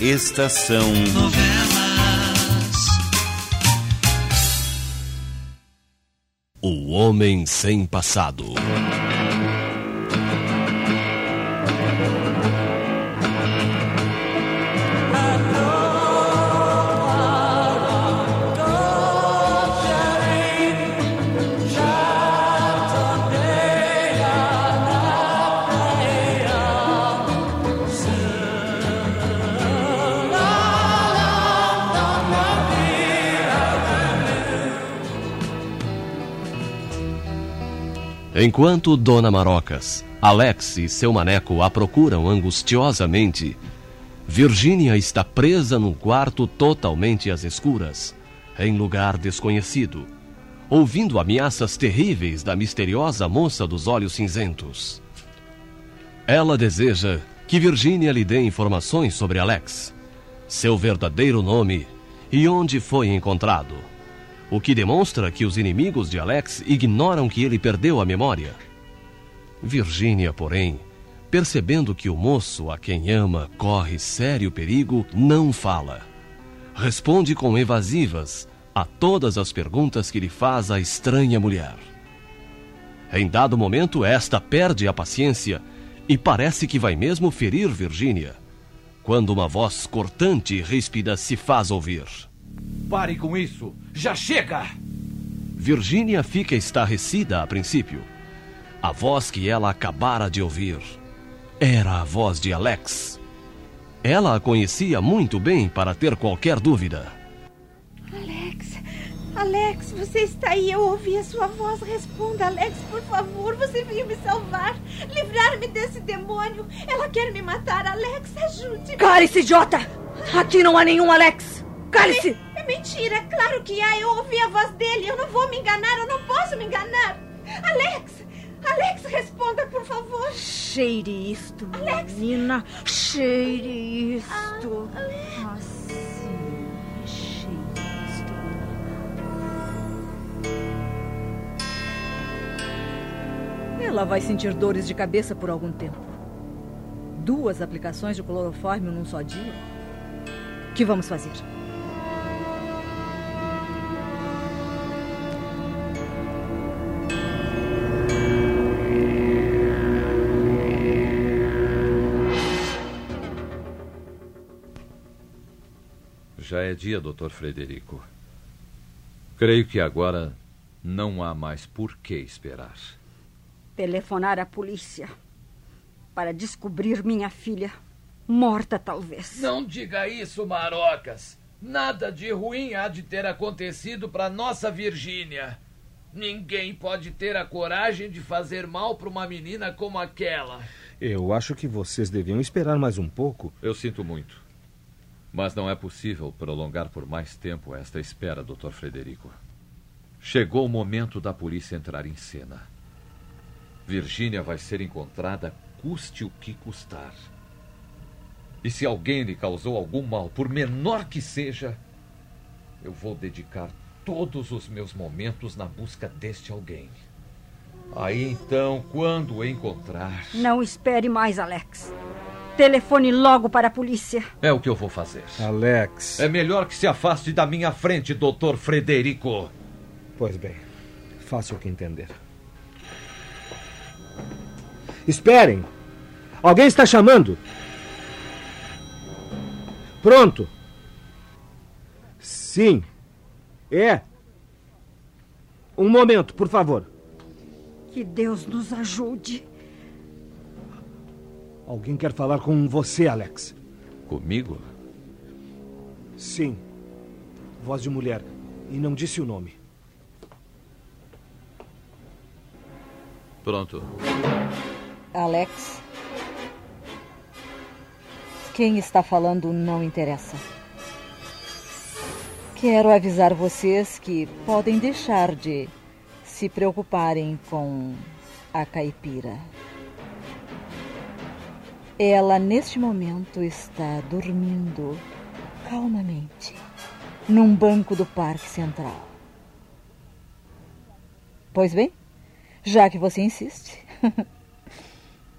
Estação Novelas. O Homem Sem Passado. Enquanto Dona Marocas, Alex e seu maneco a procuram angustiosamente, Virgínia está presa num quarto totalmente às escuras, em lugar desconhecido, ouvindo ameaças terríveis da misteriosa moça dos olhos cinzentos. Ela deseja que Virgínia lhe dê informações sobre Alex, seu verdadeiro nome e onde foi encontrado o que demonstra que os inimigos de Alex ignoram que ele perdeu a memória. Virgínia, porém, percebendo que o moço a quem ama corre sério perigo, não fala. Responde com evasivas a todas as perguntas que lhe faz a estranha mulher. Em dado momento, esta perde a paciência e parece que vai mesmo ferir Virgínia, quando uma voz cortante e ríspida se faz ouvir. Pare com isso! Já chega! Virgínia fica estarrecida a princípio. A voz que ela acabara de ouvir era a voz de Alex. Ela a conhecia muito bem para ter qualquer dúvida. Alex, Alex, você está aí. Eu ouvi a sua voz. Responda, Alex, por favor. Você veio me salvar, livrar-me desse demônio. Ela quer me matar. Alex, ajude-me. Cale-se, idiota! Aqui não há nenhum Alex! Cale-se! É mentira, claro que há. Eu ouvi a voz dele. Eu não vou me enganar, eu não posso me enganar. Alex! Alex, responda, por favor. Cheire isto, Alex. menina. Cheire isto. Ah, Alex. Assim, cheire isto. Ela vai sentir dores de cabeça por algum tempo. Duas aplicações de clorofórmio num só dia? O que vamos fazer? É dia, Dr. Frederico. Creio que agora não há mais por que esperar. Telefonar à polícia para descobrir minha filha. Morta, talvez. Não diga isso, Marocas. Nada de ruim há de ter acontecido para nossa Virgínia. Ninguém pode ter a coragem de fazer mal para uma menina como aquela. Eu acho que vocês deviam esperar mais um pouco. Eu sinto muito. Mas não é possível prolongar por mais tempo esta espera, Dr. Frederico. Chegou o momento da polícia entrar em cena. Virgínia vai ser encontrada, custe o que custar. E se alguém lhe causou algum mal, por menor que seja, eu vou dedicar todos os meus momentos na busca deste alguém. Aí então, quando o encontrar. Não espere mais, Alex. Telefone logo para a polícia. É o que eu vou fazer. Alex. É melhor que se afaste da minha frente, doutor Frederico. Pois bem, faça o que entender. Esperem! Alguém está chamando! Pronto! Sim. É. Um momento, por favor. Que Deus nos ajude. Alguém quer falar com você, Alex? Comigo? Sim. Voz de mulher. E não disse o nome. Pronto. Alex. Quem está falando não interessa. Quero avisar vocês que podem deixar de se preocuparem com a caipira. Ela, neste momento, está dormindo calmamente num banco do Parque Central. Pois bem, já que você insiste,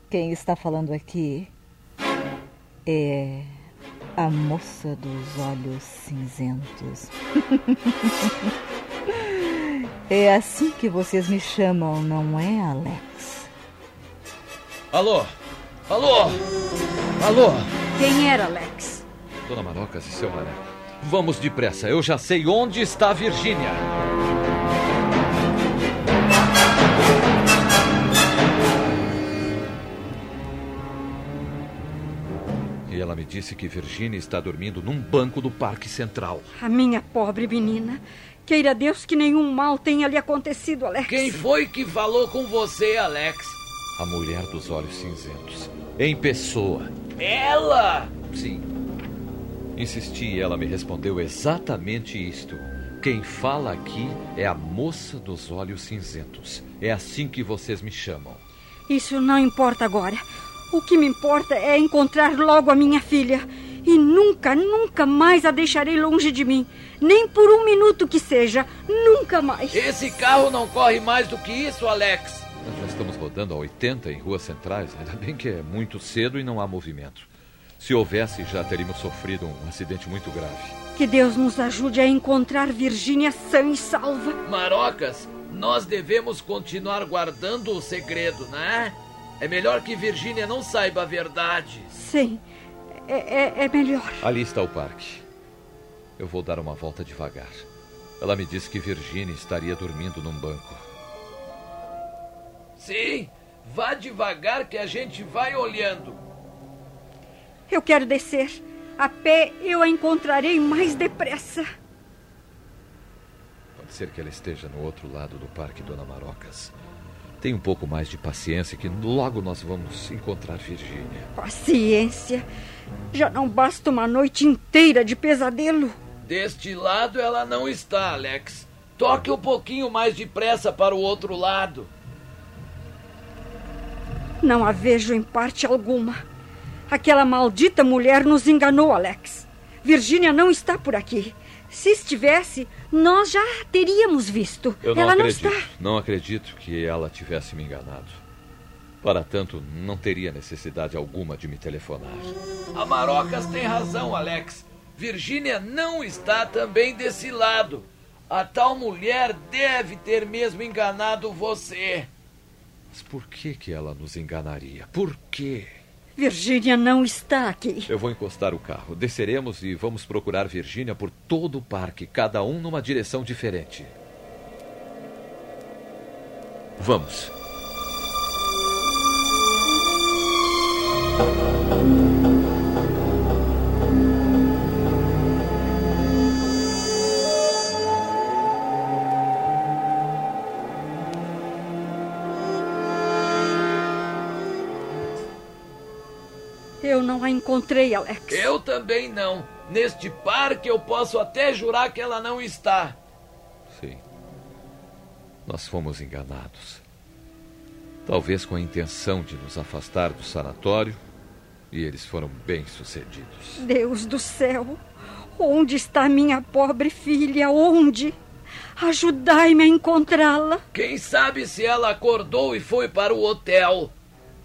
quem está falando aqui é A moça dos olhos cinzentos. é assim que vocês me chamam, não é, Alex? Alô? Alô? Alô? Quem era, Alex? Dona Marocas e seu Mané. Vamos depressa, eu já sei onde está a Virgínia. E ela me disse que Virgínia está dormindo num banco do Parque Central. A minha pobre menina. Queira Deus que nenhum mal tenha lhe acontecido, Alex. Quem foi que falou com você, Alex? A mulher dos olhos cinzentos. Em pessoa. Ela! Sim. Insisti e ela me respondeu exatamente isto. Quem fala aqui é a moça dos olhos cinzentos. É assim que vocês me chamam. Isso não importa agora. O que me importa é encontrar logo a minha filha. E nunca, nunca mais a deixarei longe de mim. Nem por um minuto que seja. Nunca mais. Esse carro não corre mais do que isso, Alex. Estamos rodando a 80 em ruas centrais. Ainda bem que é muito cedo e não há movimento. Se houvesse, já teríamos sofrido um acidente muito grave. Que Deus nos ajude a encontrar Virgínia sã e salva. Marocas, nós devemos continuar guardando o segredo, né? É melhor que Virgínia não saiba a verdade. Sim, é, é, é melhor. Ali está o parque. Eu vou dar uma volta devagar. Ela me disse que Virginia estaria dormindo num banco. Sim, vá devagar que a gente vai olhando. Eu quero descer. A pé eu a encontrarei mais depressa. Pode ser que ela esteja no outro lado do parque, Dona Marocas. Tenha um pouco mais de paciência que logo nós vamos encontrar Virgínia. Paciência. Já não basta uma noite inteira de pesadelo. Deste lado ela não está, Alex. Toque um pouquinho mais depressa para o outro lado. Não a vejo em parte alguma. Aquela maldita mulher nos enganou, Alex. Virgínia não está por aqui. Se estivesse, nós já a teríamos visto. Eu não ela acredito. não está. Não acredito que ela tivesse me enganado. Para tanto, não teria necessidade alguma de me telefonar. A Marocas tem razão, Alex. Virgínia não está também desse lado. A tal mulher deve ter mesmo enganado você. Mas por que que ela nos enganaria? Por quê? Virgínia não está aqui. Eu vou encostar o carro. Desceremos e vamos procurar Virgínia por todo o parque, cada um numa direção diferente. Vamos. Não a encontrei, Alex. Eu também não. Neste parque eu posso até jurar que ela não está. Sim. Nós fomos enganados. Talvez com a intenção de nos afastar do sanatório, e eles foram bem-sucedidos. Deus do céu. Onde está minha pobre filha? Onde? Ajudai-me a encontrá-la. Quem sabe se ela acordou e foi para o hotel?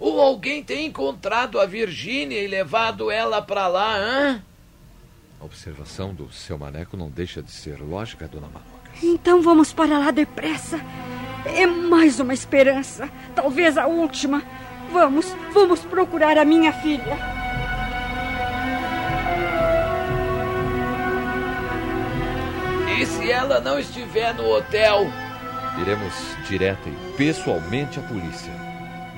Ou alguém tem encontrado a Virgínia e levado ela para lá, hã? A observação do seu maneco não deixa de ser lógica, dona Marocas. Então vamos para lá depressa. É mais uma esperança. Talvez a última. Vamos, vamos procurar a minha filha. E se ela não estiver no hotel? Iremos direta e pessoalmente à polícia.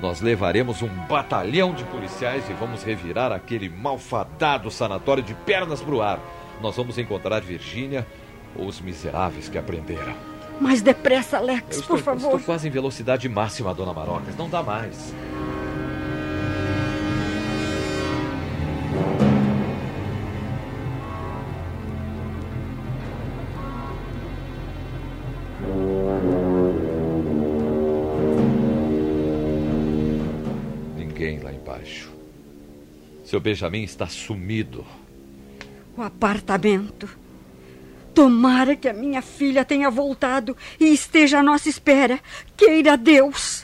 Nós levaremos um batalhão de policiais e vamos revirar aquele malfadado sanatório de pernas pro ar. Nós vamos encontrar Virgínia ou os miseráveis que a prenderam. Mais depressa, Alex, Eu por estou, favor. estou quase em velocidade máxima, dona Marocas. Não dá mais. Embaixo. Seu Benjamin está sumido. O apartamento. Tomara que a minha filha tenha voltado e esteja à nossa espera. Queira Deus.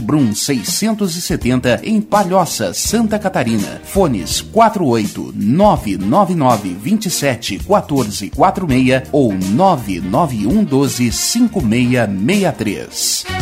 Brum 670 em Palhoça, Santa Catarina. Fones 48 999 27 14 46 ou 991 12 5663.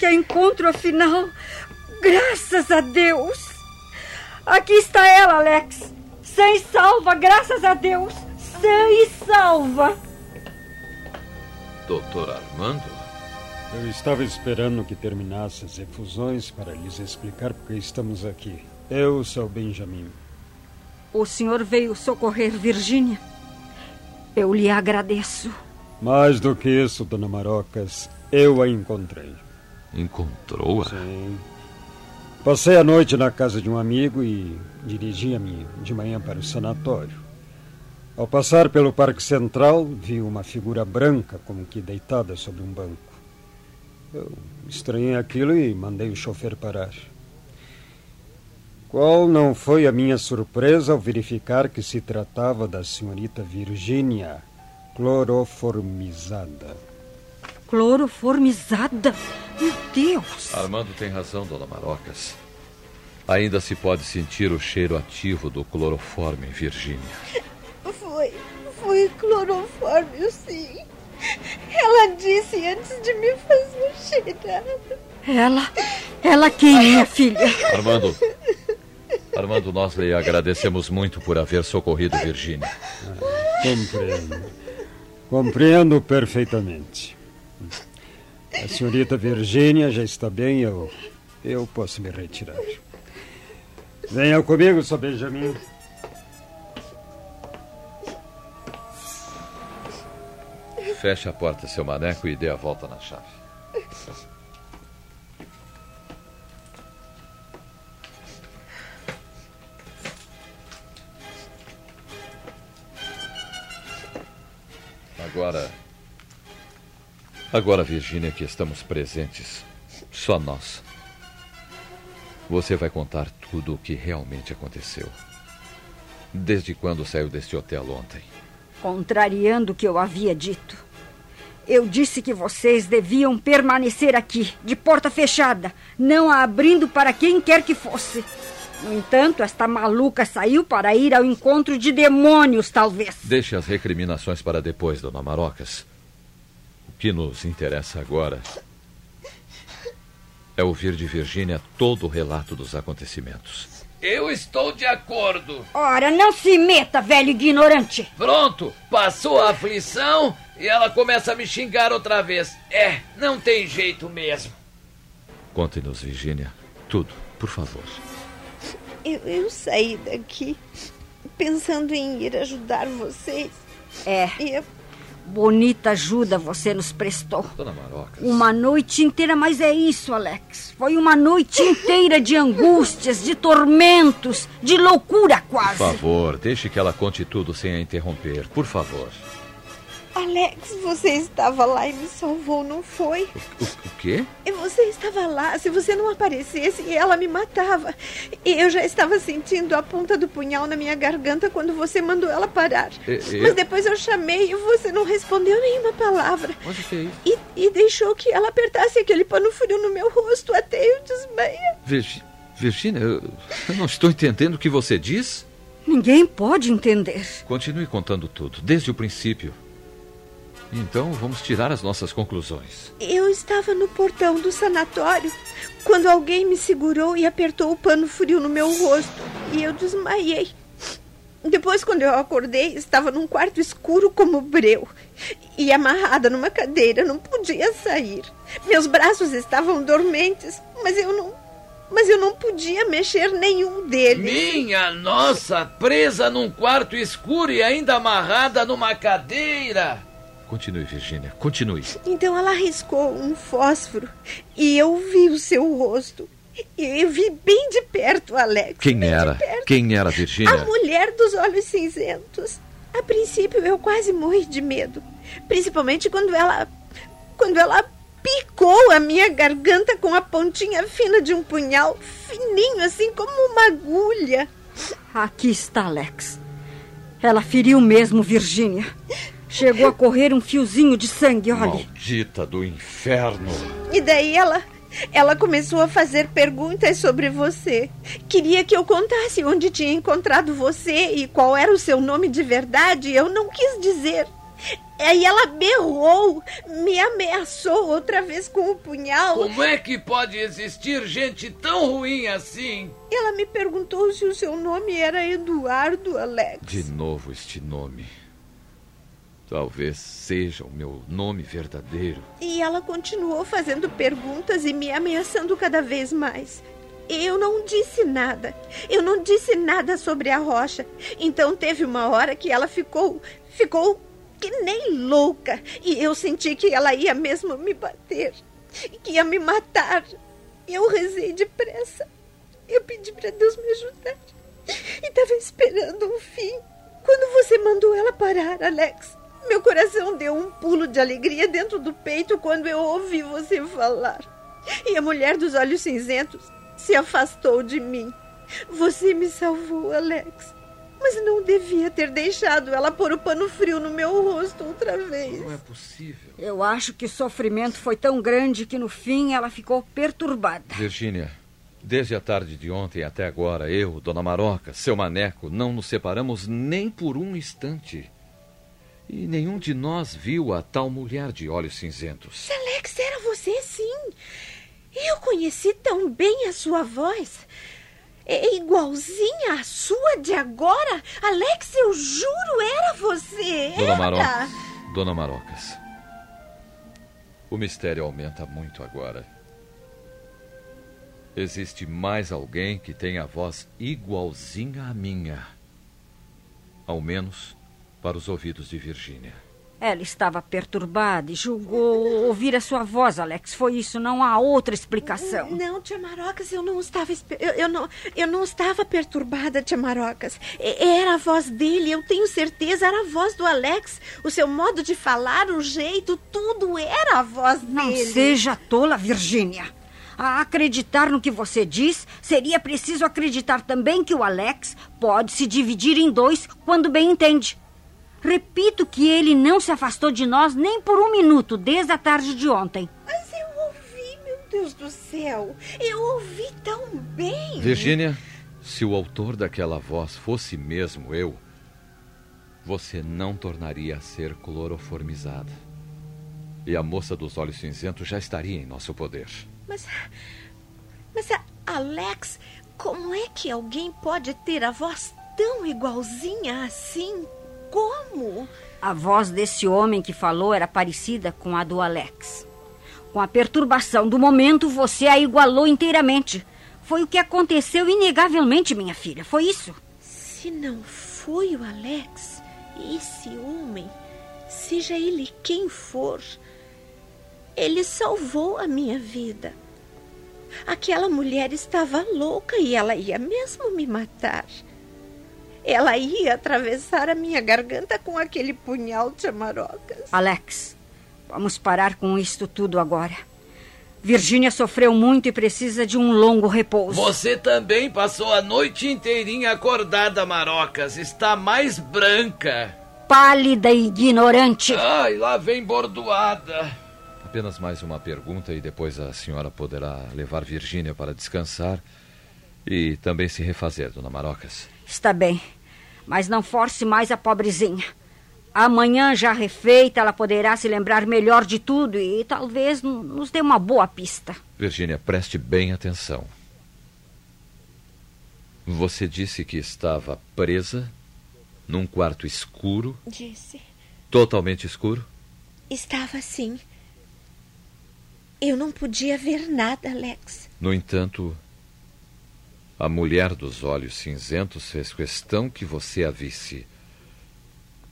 Que a encontro afinal. Graças a Deus. Aqui está ela, Alex. Sã e salva, graças a Deus. Sã e salva. Doutor Armando? Eu estava esperando que terminasse as efusões para lhes explicar por que estamos aqui. Eu sou Benjamin. O senhor veio socorrer Virgínia? Eu lhe agradeço. Mais do que isso, dona Marocas, eu a encontrei. Encontrou-a? Sim. Passei a noite na casa de um amigo e dirigia-me de manhã para o sanatório. Ao passar pelo Parque Central, vi uma figura branca como que deitada sobre um banco. Eu estranhei aquilo e mandei o chofer parar. Qual não foi a minha surpresa ao verificar que se tratava da senhorita Virgínia, cloroformizada. Cloroformizada? Meu Deus! Armando tem razão, dona Marocas. Ainda se pode sentir o cheiro ativo do cloroforme em Virgínia. Foi. Foi clorofórmio, sim. Ela disse antes de me fazer cheirar. Ela? Ela quem, minha filha? Armando. Armando, nós lhe agradecemos muito por haver socorrido Virgínia. Compreendo. Compreendo perfeitamente. A senhorita Virgínia já está bem, eu, eu posso me retirar. Venha comigo, Sr. Benjamin. Feche a porta, seu maneco, e dê a volta na chave. Agora. Agora, Virgínia, que estamos presentes, só nós. Você vai contar tudo o que realmente aconteceu. Desde quando saiu deste hotel ontem? Contrariando o que eu havia dito. Eu disse que vocês deviam permanecer aqui, de porta fechada, não a abrindo para quem quer que fosse. No entanto, esta maluca saiu para ir ao encontro de demônios, talvez. Deixe as recriminações para depois, dona Marocas. O que nos interessa agora é ouvir de Virgínia todo o relato dos acontecimentos. Eu estou de acordo. Ora, não se meta, velho ignorante. Pronto, passou a aflição e ela começa a me xingar outra vez. É, não tem jeito mesmo. Conte-nos, Virgínia, tudo, por favor. Eu, eu saí daqui pensando em ir ajudar vocês. É. E Bonita ajuda você nos prestou. Dona Marocas. Uma noite inteira, mas é isso, Alex. Foi uma noite inteira de angústias, de tormentos, de loucura quase. Por favor, deixe que ela conte tudo sem a interromper, por favor. Alex, você estava lá e me salvou, não foi? O, o quê? E você estava lá. Se você não aparecesse, ela me matava. E eu já estava sentindo a ponta do punhal na minha garganta quando você mandou ela parar. E- e- Mas depois eu chamei e você não respondeu nenhuma palavra. Onde que é isso? E, e deixou que ela apertasse aquele pano frio no meu rosto até eu desmaiar. Virgi- Virgínia, eu, eu não estou entendendo o que você diz. Ninguém pode entender. Continue contando tudo, desde o princípio. Então vamos tirar as nossas conclusões. Eu estava no portão do sanatório quando alguém me segurou e apertou o pano frio no meu rosto e eu desmaiei. Depois, quando eu acordei, estava num quarto escuro como breu e amarrada numa cadeira, não podia sair. Meus braços estavam dormentes, mas eu não, mas eu não podia mexer nenhum deles. Minha nossa, presa num quarto escuro e ainda amarrada numa cadeira. Continue, Virgínia, continue. Então ela arriscou um fósforo e eu vi o seu rosto. E eu vi bem de perto, Alex. Quem era? Quem era A Virgínia? mulher dos olhos cinzentos. A princípio eu quase morri de medo, principalmente quando ela quando ela picou a minha garganta com a pontinha fina de um punhal, fininho assim como uma agulha. Aqui está, Alex. Ela feriu mesmo Virgínia. Chegou a correr um fiozinho de sangue, olha. Maldita do inferno. E daí ela ela começou a fazer perguntas sobre você. Queria que eu contasse onde tinha encontrado você e qual era o seu nome de verdade. Eu não quis dizer. Aí ela berrou, me ameaçou outra vez com o punhal. Como é que pode existir gente tão ruim assim? Ela me perguntou se o seu nome era Eduardo, Alex. De novo este nome. Talvez seja o meu nome verdadeiro. E ela continuou fazendo perguntas e me ameaçando cada vez mais. Eu não disse nada. Eu não disse nada sobre a rocha. Então teve uma hora que ela ficou. ficou que nem louca. E eu senti que ela ia mesmo me bater. Que ia me matar. Eu rezei depressa. Eu pedi para Deus me ajudar. E estava esperando um fim. Quando você mandou ela parar, Alex, meu coração deu um pulo de alegria dentro do peito quando eu ouvi você falar. E a mulher dos olhos cinzentos se afastou de mim. Você me salvou, Alex. Mas não devia ter deixado ela pôr o pano frio no meu rosto outra vez. Não é possível. Eu acho que o sofrimento foi tão grande que no fim ela ficou perturbada. Virgínia, Desde a tarde de ontem até agora, eu, Dona Maroca, seu maneco, não nos separamos nem por um instante. E nenhum de nós viu a tal mulher de olhos cinzentos. Alex, era você sim. Eu conheci tão bem a sua voz. É igualzinha à sua de agora. Alex, eu juro, era você. Dona era. Marocas. Dona Marocas. O mistério aumenta muito agora. Existe mais alguém que tem a voz igualzinha à minha. Ao menos para os ouvidos de Virgínia. Ela estava perturbada e julgou ouvir a sua voz, Alex. Foi isso, não há outra explicação. Não, tia Marocas, eu não estava eu, eu, não, eu não estava perturbada, tia Marocas. Era a voz dele, eu tenho certeza, era a voz do Alex. O seu modo de falar, o jeito, tudo era a voz não dele. Não seja tola, Virgínia. A acreditar no que você diz, seria preciso acreditar também que o Alex pode se dividir em dois quando bem entende. Repito que ele não se afastou de nós nem por um minuto desde a tarde de ontem. Mas eu ouvi, meu Deus do céu. Eu ouvi tão bem. Virgínia, se o autor daquela voz fosse mesmo eu, você não tornaria a ser cloroformizada. E a moça dos olhos cinzentos já estaria em nosso poder. Mas. Mas, Alex, como é que alguém pode ter a voz tão igualzinha assim? Como? A voz desse homem que falou era parecida com a do Alex. Com a perturbação do momento, você a igualou inteiramente. Foi o que aconteceu inegavelmente, minha filha. Foi isso. Se não foi o Alex, esse homem, seja ele quem for, ele salvou a minha vida. Aquela mulher estava louca e ela ia mesmo me matar. Ela ia atravessar a minha garganta com aquele punhal de amarocas. Alex, vamos parar com isto tudo agora. Virgínia sofreu muito e precisa de um longo repouso. Você também passou a noite inteirinha acordada, Marocas. Está mais branca. Pálida e ignorante. Ai, lá vem bordoada. Apenas mais uma pergunta e depois a senhora poderá levar Virgínia para descansar e também se refazer, dona Marocas. Está bem, mas não force mais a pobrezinha. Amanhã, já refeita, ela poderá se lembrar melhor de tudo e talvez nos dê uma boa pista. Virgínia, preste bem atenção. Você disse que estava presa num quarto escuro? Disse. Totalmente escuro? Estava sim. Eu não podia ver nada, Alex. No entanto, a mulher dos olhos cinzentos fez questão que você a visse.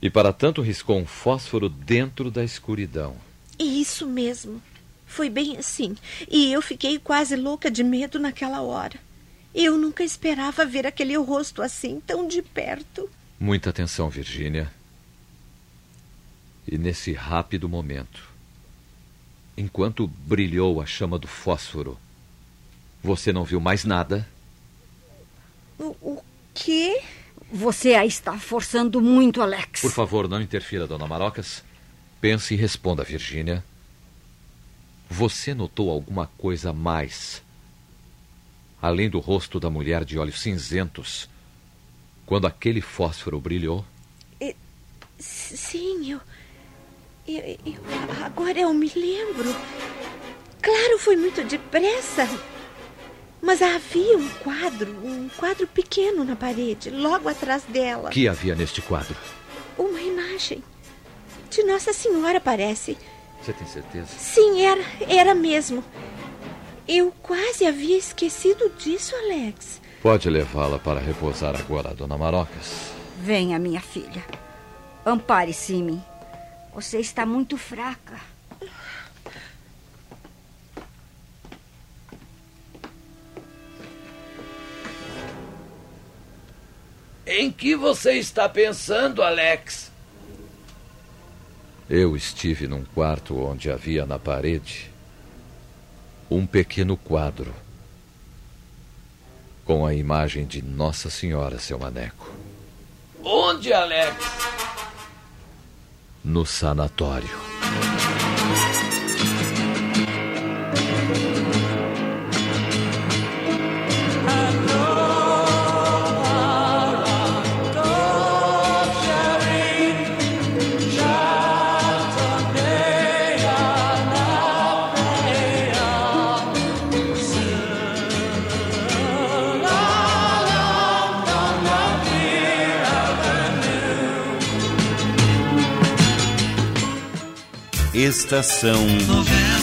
E para tanto riscou um fósforo dentro da escuridão. Isso mesmo. Foi bem assim. E eu fiquei quase louca de medo naquela hora. Eu nunca esperava ver aquele rosto assim, tão de perto. Muita atenção, Virgínia. E nesse rápido momento, enquanto brilhou a chama do fósforo, você não viu mais nada? O, o quê? Você a está forçando muito, Alex. Por favor, não interfira, dona Marocas. Pense e responda, Virgínia. Você notou alguma coisa mais? Além do rosto da mulher de olhos cinzentos, quando aquele fósforo brilhou? Sim, eu, eu, eu. Agora eu me lembro. Claro, foi muito depressa. Mas havia um quadro, um quadro pequeno na parede, logo atrás dela. que havia neste quadro? Uma imagem. De Nossa Senhora, parece. Você tem certeza? Sim, era, era mesmo. Eu quase havia esquecido disso, Alex. Pode levá-la para repousar agora, dona Marocas. Venha, minha filha. Ampare-se em mim. Você está muito fraca. Em que você está pensando, Alex? Eu estive num quarto onde havia na parede um pequeno quadro com a imagem de Nossa Senhora, seu maneco. Onde, Alex? No sanatório. Estação Novela.